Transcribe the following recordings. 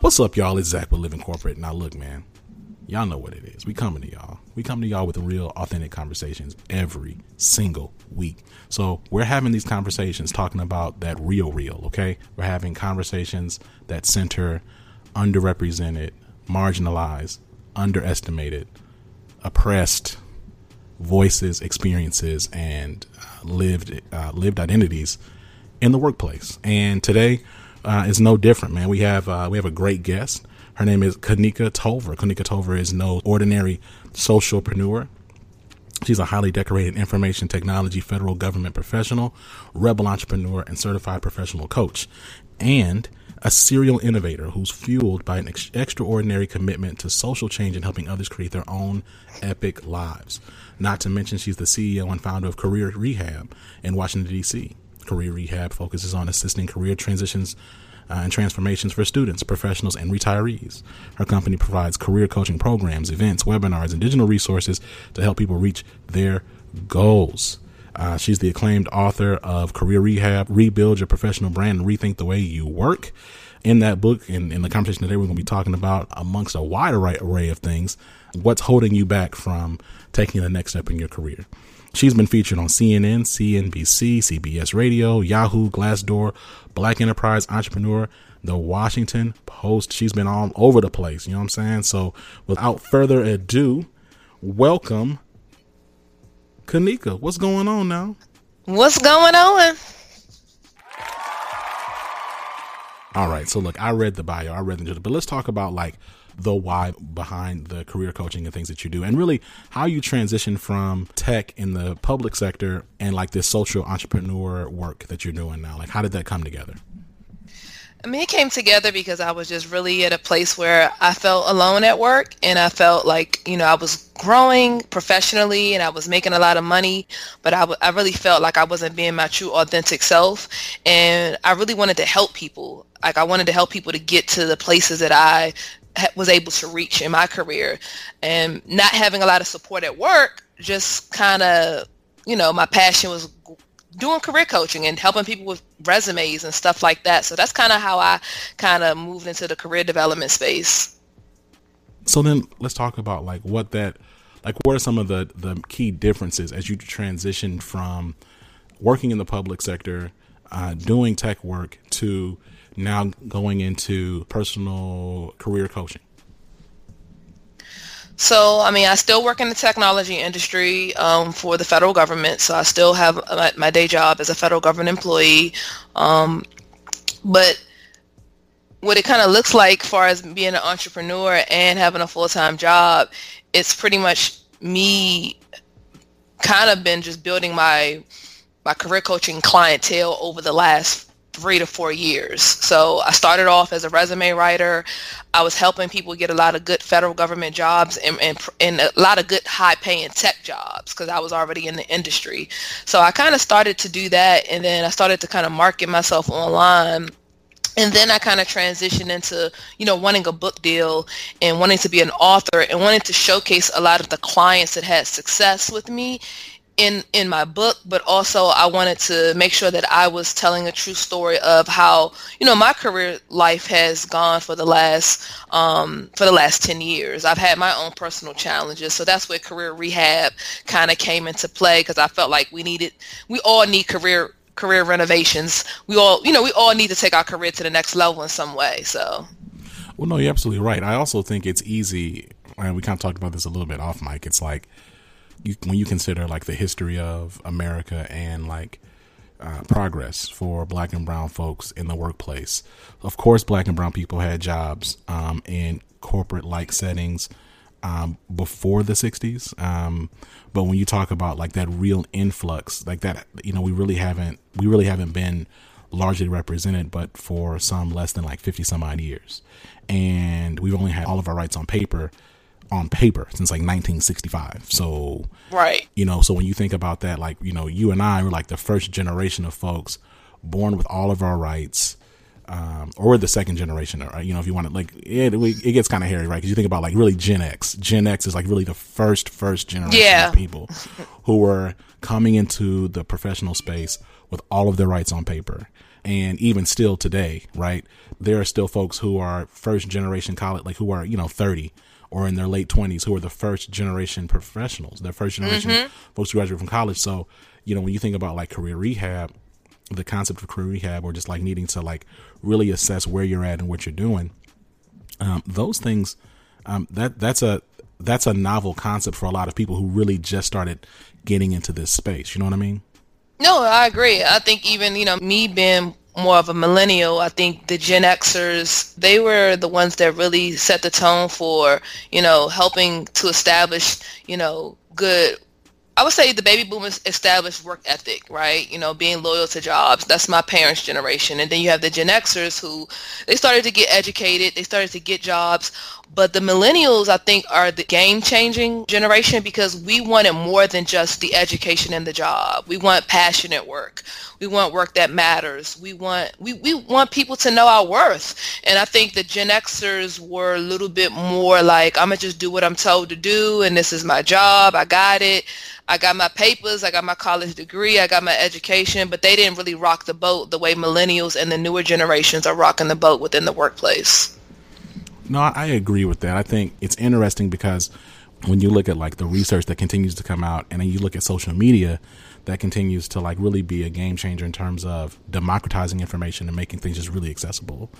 What's up, y'all? It's Zach with Living Corporate. Now, look, man, y'all know what it is. We coming to y'all. We come to y'all with real, authentic conversations every single week. So we're having these conversations talking about that real, real. Okay, we're having conversations that center underrepresented, marginalized, underestimated, oppressed voices, experiences, and uh, lived uh, lived identities in the workplace. And today uh, is no different, man. We have uh, we have a great guest. Her name is Kanika Tolver. Kanika Tolver is no ordinary socialpreneur. She's a highly decorated information technology federal government professional, rebel entrepreneur, and certified professional coach, and a serial innovator who's fueled by an ex- extraordinary commitment to social change and helping others create their own epic lives. Not to mention, she's the CEO and founder of Career Rehab in Washington, D.C. Career Rehab focuses on assisting career transitions uh, and transformations for students, professionals, and retirees. Her company provides career coaching programs, events, webinars, and digital resources to help people reach their goals. Uh, she's the acclaimed author of Career Rehab, Rebuild Your Professional Brand, and Rethink the Way You Work. In that book, in, in the conversation today, we're going to be talking about, amongst a wide array of things, what's holding you back from taking the next step in your career. She's been featured on CNN, CNBC, CBS Radio, Yahoo, Glassdoor, Black Enterprise Entrepreneur, The Washington Post. She's been all over the place. You know what I'm saying? So without further ado, welcome Kanika. What's going on now? What's going on? All right. So look, I read the bio, I read the but let's talk about like the why behind the career coaching and things that you do and really how you transition from tech in the public sector and like this social entrepreneur work that you're doing now like how did that come together I mean, it came together because I was just really at a place where I felt alone at work and I felt like, you know, I was growing professionally and I was making a lot of money, but I, w- I really felt like I wasn't being my true authentic self. And I really wanted to help people. Like, I wanted to help people to get to the places that I was able to reach in my career. And not having a lot of support at work just kind of you know my passion was doing career coaching and helping people with resumes and stuff like that. So that's kind of how i kind of moved into the career development space. So then let's talk about like what that like what are some of the the key differences as you transition from working in the public sector uh, doing tech work to now going into personal career coaching? So, I mean, I still work in the technology industry um, for the federal government. So I still have my, my day job as a federal government employee. Um, but what it kind of looks like, far as being an entrepreneur and having a full time job, it's pretty much me kind of been just building my my career coaching clientele over the last three to four years. So I started off as a resume writer. I was helping people get a lot of good federal government jobs and, and, and a lot of good high paying tech jobs because I was already in the industry. So I kind of started to do that and then I started to kind of market myself online and then I kind of transitioned into, you know, wanting a book deal and wanting to be an author and wanting to showcase a lot of the clients that had success with me in in my book but also i wanted to make sure that i was telling a true story of how you know my career life has gone for the last um, for the last 10 years. I've had my own personal challenges so that's where career rehab kind of came into play because i felt like we needed we all need career career renovations. We all you know we all need to take our career to the next level in some way so. Well no you're absolutely right. I also think it's easy and we kind of talked about this a little bit off mic. It's like you, when you consider like the history of America and like uh, progress for black and brown folks in the workplace. Of course, black and brown people had jobs um, in corporate like settings um, before the 60s. Um, but when you talk about like that real influx, like that, you know, we really haven't, we really haven't been largely represented, but for some less than like 50 some odd years. And we've only had all of our rights on paper on paper since like 1965. So, right. You know, so when you think about that, like, you know, you and I were like the first generation of folks born with all of our rights. Um, or the second generation, or you know, if you want to, like, it, it gets kind of hairy, right? Because you think about like really Gen X. Gen X is like really the first first generation yeah. of people who were coming into the professional space with all of their rights on paper. And even still today, right? There are still folks who are first generation college, like who are you know thirty, or in their late 20s who are the first generation professionals, their first generation mm-hmm. folks who graduate from college. So, you know, when you think about like career rehab, the concept of career rehab or just like needing to like really assess where you're at and what you're doing, um, those things, um, that that's a that's a novel concept for a lot of people who really just started getting into this space. You know what I mean? No, I agree. I think even, you know, me being more of a millennial. I think the Gen Xers, they were the ones that really set the tone for, you know, helping to establish, you know, good I would say the baby boomers established work ethic, right? You know, being loyal to jobs. That's my parents' generation. And then you have the Gen Xers who they started to get educated, they started to get jobs. But the millennials, I think, are the game changing generation because we wanted more than just the education and the job. We want passionate work. We want work that matters. We want we, we want people to know our worth. And I think the Gen Xers were a little bit more like, I'm gonna just do what I'm told to do and this is my job. I got it. I got my papers, I got my college degree, I got my education, but they didn't really rock the boat the way millennials and the newer generations are rocking the boat within the workplace. No, I agree with that. I think it's interesting because when you look at like the research that continues to come out and then you look at social media that continues to like really be a game changer in terms of democratizing information and making things just really accessible.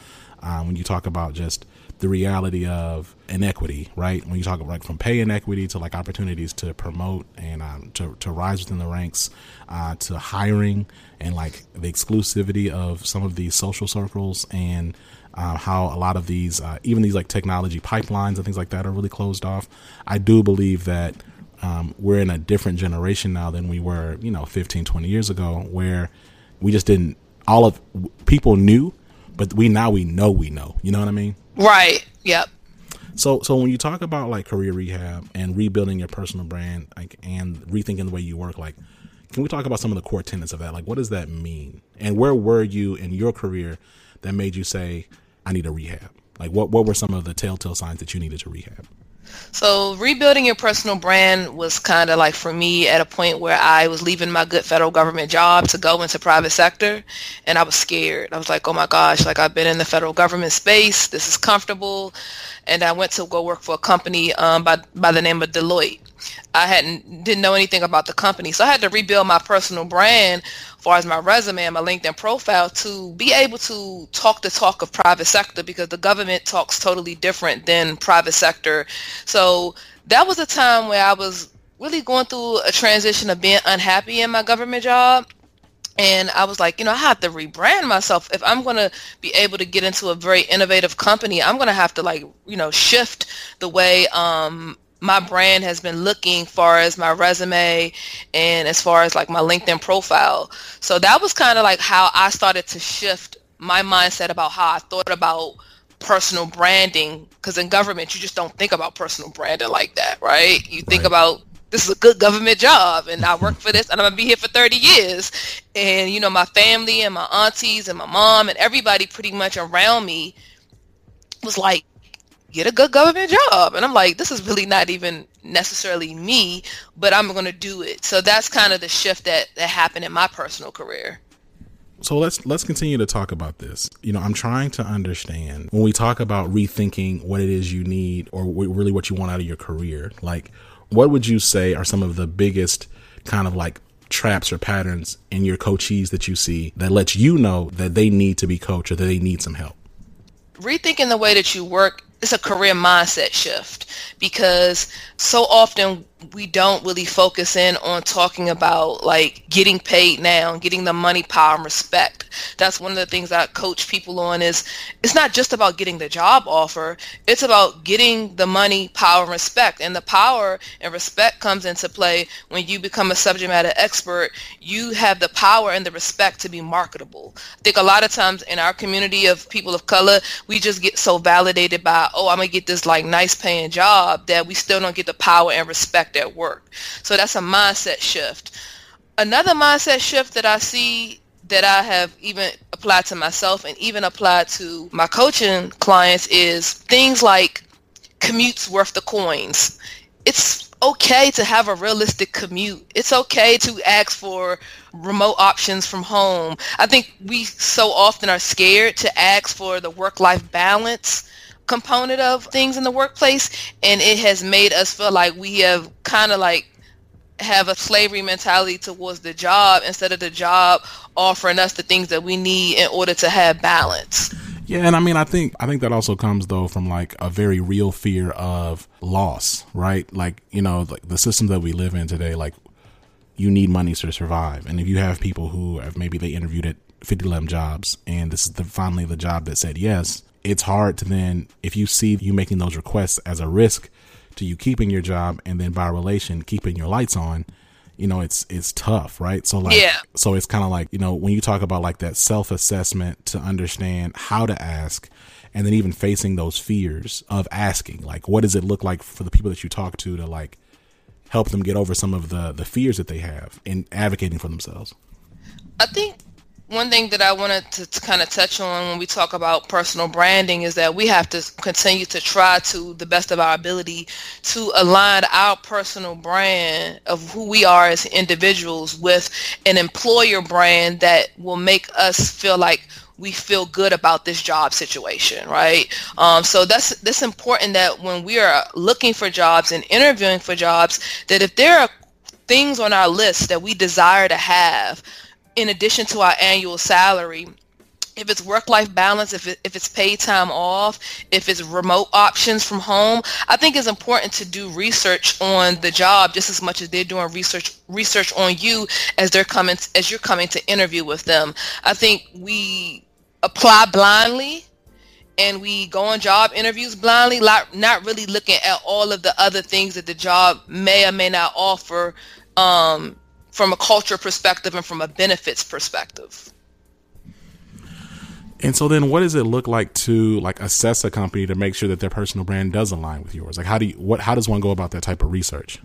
Um, when you talk about just the reality of inequity, right? When you talk about like from pay inequity to like opportunities to promote and um, to, to rise within the ranks, uh, to hiring and like the exclusivity of some of these social circles and uh, how a lot of these, uh, even these like technology pipelines and things like that are really closed off. I do believe that um, we're in a different generation now than we were, you know, 15, 20 years ago, where we just didn't, all of people knew, but we now we know we know. You know what I mean? Right. Yep. So so when you talk about like career rehab and rebuilding your personal brand, like and rethinking the way you work, like can we talk about some of the core tenets of that? Like what does that mean? And where were you in your career that made you say, I need a rehab? Like what what were some of the telltale signs that you needed to rehab? So rebuilding your personal brand was kind of like for me at a point where I was leaving my good federal government job to go into private sector and I was scared. I was like, oh my gosh, like I've been in the federal government space. This is comfortable. And I went to go work for a company um, by, by the name of Deloitte. I hadn't didn't know anything about the company, so I had to rebuild my personal brand, as far as my resume and my LinkedIn profile, to be able to talk the talk of private sector because the government talks totally different than private sector. So that was a time where I was really going through a transition of being unhappy in my government job and I was like, you know, I have to rebrand myself. If I'm going to be able to get into a very innovative company, I'm going to have to like, you know, shift the way um, my brand has been looking far as my resume and as far as like my LinkedIn profile. So that was kind of like how I started to shift my mindset about how I thought about personal branding because in government you just don't think about personal branding like that, right? You think right. about this is a good government job and I work for this and I'm gonna be here for 30 years. And you know, my family and my aunties and my mom and everybody pretty much around me was like, get a good government job. And I'm like, this is really not even necessarily me, but I'm going to do it. So that's kind of the shift that, that happened in my personal career. So let's let's continue to talk about this. You know, I'm trying to understand when we talk about rethinking what it is you need or really what you want out of your career. Like, what would you say are some of the biggest kind of like traps or patterns in your coachees that you see that lets you know that they need to be coached or that they need some help? Rethinking the way that you work it's a career mindset shift because so often we don't really focus in on talking about like getting paid now and getting the money power and respect. That's one of the things i coach people on is it's not just about getting the job offer. It's about getting the money power and respect. And the power and respect comes into play when you become a subject matter expert. You have the power and the respect to be marketable. I think a lot of times in our community of people of color we just get so validated by oh i'm gonna get this like nice paying job that we still don't get the power and respect at work. So that's a mindset shift. Another mindset shift that I see that I have even applied to myself and even applied to my coaching clients is things like commutes worth the coins. It's okay to have a realistic commute. It's okay to ask for remote options from home. I think we so often are scared to ask for the work-life balance component of things in the workplace and it has made us feel like we have kind of like have a slavery mentality towards the job instead of the job offering us the things that we need in order to have balance. Yeah, and I mean, I think I think that also comes though from like a very real fear of loss, right? Like you know, like the system that we live in today, like you need money to survive, and if you have people who have maybe they interviewed at fifty eleven jobs, and this is the, finally the job that said yes, it's hard to then, if you see you making those requests as a risk to you keeping your job and then by relation keeping your lights on, you know, it's it's tough, right? So like, yeah. so it's kind of like you know when you talk about like that self assessment to understand how to ask, and then even facing those fears of asking, like what does it look like for the people that you talk to to like help them get over some of the the fears that they have in advocating for themselves. I think one thing that I wanted to, to, kind of touch on when we talk about personal branding is that we have to continue to try to the best of our ability to align our personal brand of who we are as individuals with an employer brand that will make us feel like we feel good about this job situation, right? Um, so that's that's important that when we are looking for jobs and interviewing for jobs, that if there are things on our list that we desire to have in addition to our annual salary if it's work-life balance, if, it, if it's paid time off, if it's remote options from home, I think it's important to do research on the job just as much as they're doing research research on you as they're coming as you're coming to interview with them. I think we apply blindly and we go on job interviews blindly, not really looking at all of the other things that the job may or may not offer um, from a culture perspective and from a benefits perspective. And so then what does it look like to like assess a company to make sure that their personal brand does align with yours? Like how do you what how does one go about that type of research?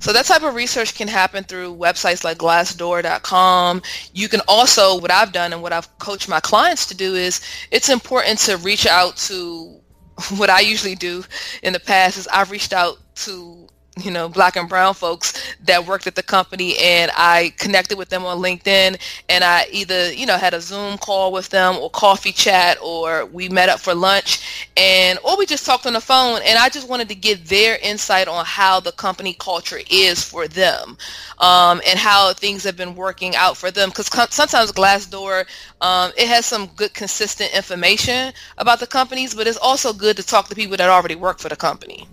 So that type of research can happen through websites like glassdoor.com. You can also what I've done and what I've coached my clients to do is it's important to reach out to what I usually do in the past is I've reached out to you know, black and brown folks that worked at the company and I connected with them on LinkedIn and I either, you know, had a Zoom call with them or coffee chat or we met up for lunch and or we just talked on the phone and I just wanted to get their insight on how the company culture is for them um, and how things have been working out for them because sometimes Glassdoor um, it has some good consistent information about the companies but it's also good to talk to people that already work for the company.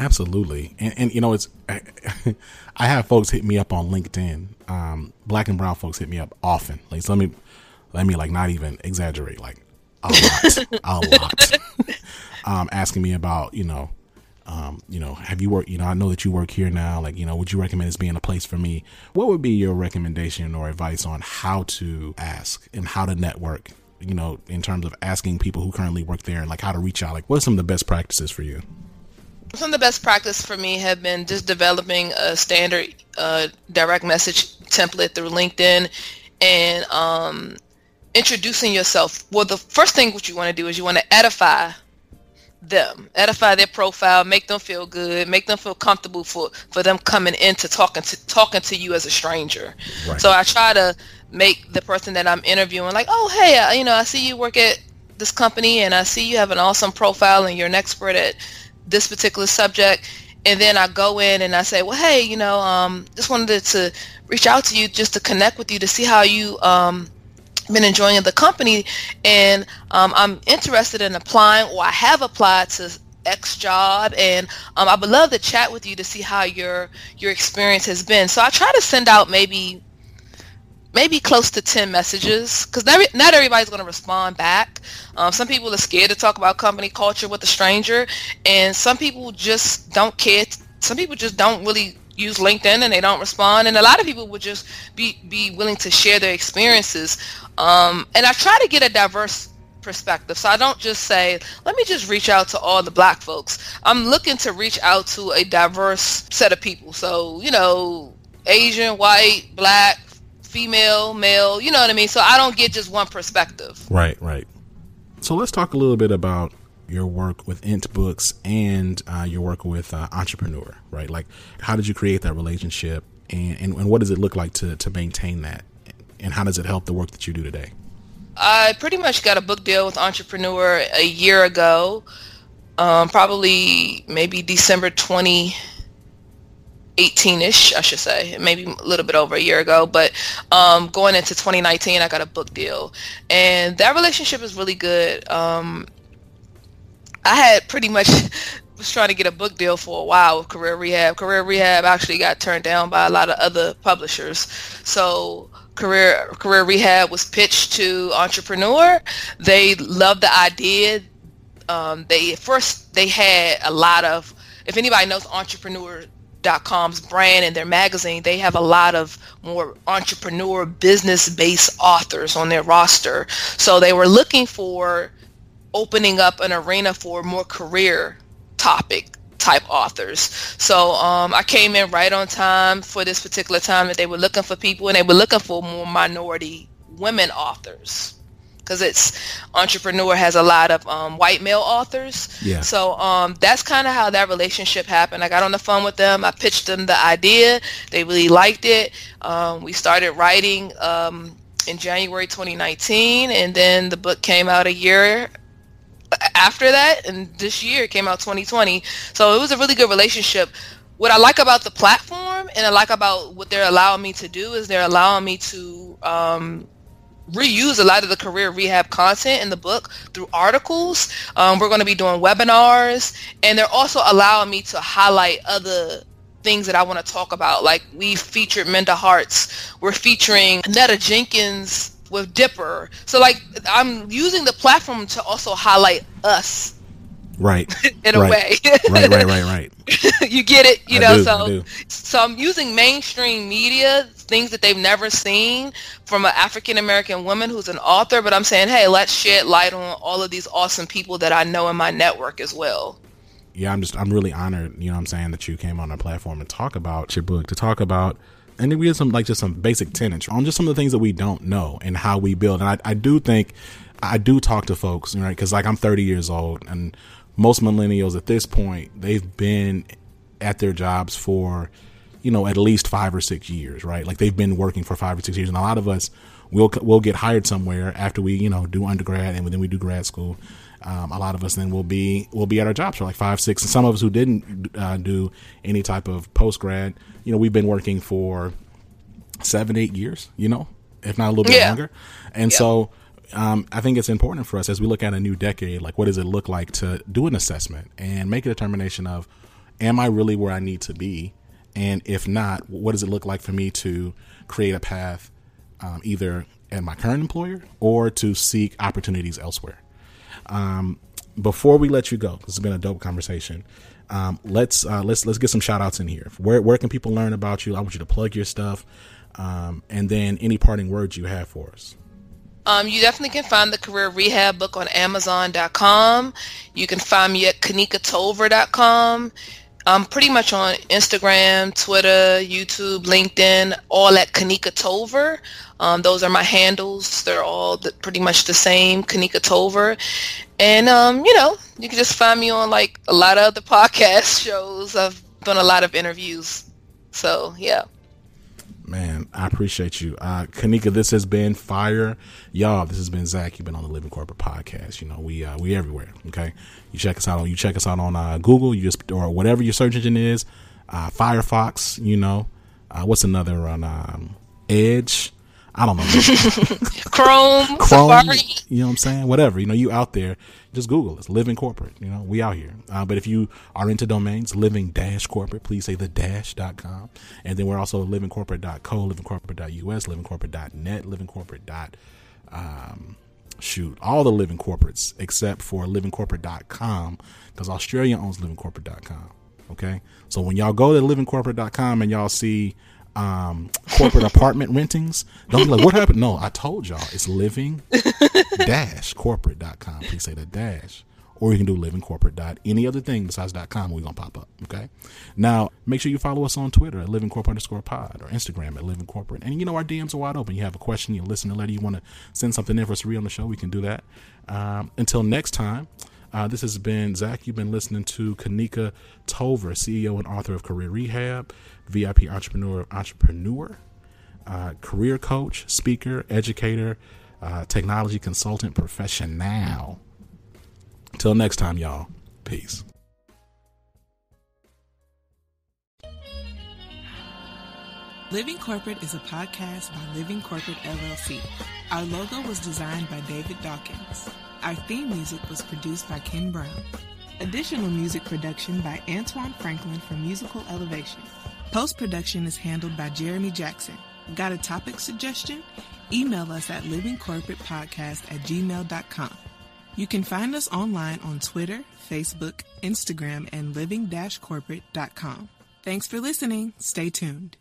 Absolutely, and, and you know it's I, I, have folks hit me up on LinkedIn. Um, black and brown folks hit me up often. Like so let me let me like not even exaggerate, like a lot, a lot, um, asking me about you know. Um, you know, have you worked, you know, I know that you work here now. Like, you know, would you recommend this being a place for me? What would be your recommendation or advice on how to ask and how to network, you know, in terms of asking people who currently work there and like how to reach out? Like, what are some of the best practices for you? Some of the best practice for me have been just developing a standard uh, direct message template through LinkedIn and um, introducing yourself. Well, the first thing what you want to do is you want to edify them, edify their profile, make them feel good, make them feel comfortable for for them coming into talking to talking to you as a stranger. Right. So I try to make the person that I'm interviewing like, oh hey, I, you know, I see you work at this company and I see you have an awesome profile and you're an expert at this particular subject. And then I go in and I say, well, hey, you know, um, just wanted to reach out to you just to connect with you to see how you um, been enjoying the company and um, I'm interested in applying or I have applied to X job and um, I would love to chat with you to see how your your experience has been. So I try to send out maybe maybe close to 10 messages because not, everybody's going to respond back. Um, some people are scared to talk about company culture with a stranger and some people just don't care. Some people just don't really use LinkedIn and they don't respond. And a lot of people would just be, be willing to share their experiences. Um, and I try to get a diverse perspective. So I don't just say, let me just reach out to all the black folks. I'm looking to reach out to a diverse set of people. So, you know, Asian, white, black, female, male, you know what I mean? So I don't get just one perspective. Right, right. So let's talk a little bit about your work with Int Books and uh, your work with uh, Entrepreneur, right? Like, how did you create that relationship, and, and, and what does it look like to to maintain that, and how does it help the work that you do today? I pretty much got a book deal with Entrepreneur a year ago, um, probably maybe December twenty 18ish, I should say, maybe a little bit over a year ago. But um, going into 2019, I got a book deal, and that relationship is really good. Um, I had pretty much was trying to get a book deal for a while with Career Rehab. Career Rehab actually got turned down by a lot of other publishers. So Career Career Rehab was pitched to Entrepreneur. They loved the idea. Um, they first they had a lot of. If anybody knows Entrepreneur com's brand and their magazine, they have a lot of more entrepreneur business based authors on their roster. So they were looking for opening up an arena for more career topic type authors. So um, I came in right on time for this particular time that they were looking for people and they were looking for more minority women authors because it's entrepreneur has a lot of um, white male authors. Yeah. So um, that's kind of how that relationship happened. I got on the phone with them. I pitched them the idea. They really liked it. Um, we started writing um, in January 2019, and then the book came out a year after that, and this year came out 2020. So it was a really good relationship. What I like about the platform and I like about what they're allowing me to do is they're allowing me to um, reuse a lot of the career rehab content in the book through articles. Um, we're going to be doing webinars, and they're also allowing me to highlight other things that I want to talk about. Like we featured Minda Harts, we're featuring Netta Jenkins with Dipper. So like I'm using the platform to also highlight us right. In a way. Right right right right. You get it you I know do, so so i'm using mainstream media things that they've never seen from an african american woman who's an author but i'm saying hey let's shed light on all of these awesome people that i know in my network as well. Yeah i'm just i'm really honored you know what i'm saying that you came on our platform and talk about your book to talk about and then we have some like just some basic tenets on just some of the things that we don't know and how we build and i, I do think I do talk to folks, right? Because like I'm 30 years old, and most millennials at this point, they've been at their jobs for, you know, at least five or six years, right? Like they've been working for five or six years. And a lot of us will, will get hired somewhere after we, you know, do undergrad and then we do grad school. Um, a lot of us then will be will be at our jobs for like five, six, and some of us who didn't uh, do any type of post grad, you know, we've been working for seven, eight years, you know, if not a little bit yeah. longer. And yeah. so um, I think it's important for us as we look at a new decade, like what does it look like to do an assessment and make a determination of, am I really where I need to be? And if not, what does it look like for me to create a path um, either at my current employer or to seek opportunities elsewhere? Um, before we let you go, this has been a dope conversation. Um, let's uh, let's let's get some shout outs in here. Where where can people learn about you? I want you to plug your stuff, um, and then any parting words you have for us. Um, you definitely can find the Career Rehab book on Amazon.com. You can find me at KanikaTolver.com. I'm pretty much on Instagram, Twitter, YouTube, LinkedIn, all at Kanika Tolver. Um, those are my handles. They're all the, pretty much the same, Kanika Tolver. And, um, you know, you can just find me on like a lot of other podcast shows. I've done a lot of interviews. So, yeah. I appreciate you. Uh, Kanika, this has been fire. Y'all, this has been Zach. You've been on the Living Corporate Podcast. You know, we uh, we everywhere. Okay. You check us out on you check us out on uh, Google, you just or whatever your search engine is, uh, Firefox, you know. Uh, what's another on um, Edge? I don't know. Chrome, Chrome, Safari. you know what I'm saying? Whatever, you know, you out there, just Google it. Living Corporate, you know, we out here. Uh, but if you are into domains, living dash corporate, please say the dash.com. And then we're also livingcorporate.co, livingcorporate.us, livingcorporate.net, livingcorporate. dot, Um, shoot, all the living corporates except for living livingcorporate.com because Australia owns living livingcorporate.com. Okay. So when y'all go to living livingcorporate.com and y'all see um, corporate apartment rentings. Don't be like, what happened? No, I told y'all it's living dash corporate.com. Please say the dash. Or you can do living corporate dot any other thing besides dot com. We're gonna pop up. Okay. Now make sure you follow us on Twitter at living corporate underscore pod or Instagram at living corporate. And you know our DMs are wide open. You have a question, you listen to letter, you want to send something in for us to read on the show, we can do that. Um, until next time. Uh, this has been Zach. You've been listening to Kanika Tolver, CEO and author of Career Rehab, VIP entrepreneur, entrepreneur, uh, career coach, speaker, educator, uh, technology consultant, professional. Until next time, y'all. Peace. Living Corporate is a podcast by Living Corporate LLC. Our logo was designed by David Dawkins. Our theme music was produced by Ken Brown. Additional music production by Antoine Franklin for Musical Elevation. Post production is handled by Jeremy Jackson. Got a topic suggestion? Email us at livingcorporatepodcast at gmail.com. You can find us online on Twitter, Facebook, Instagram, and living-corporate.com. Thanks for listening. Stay tuned.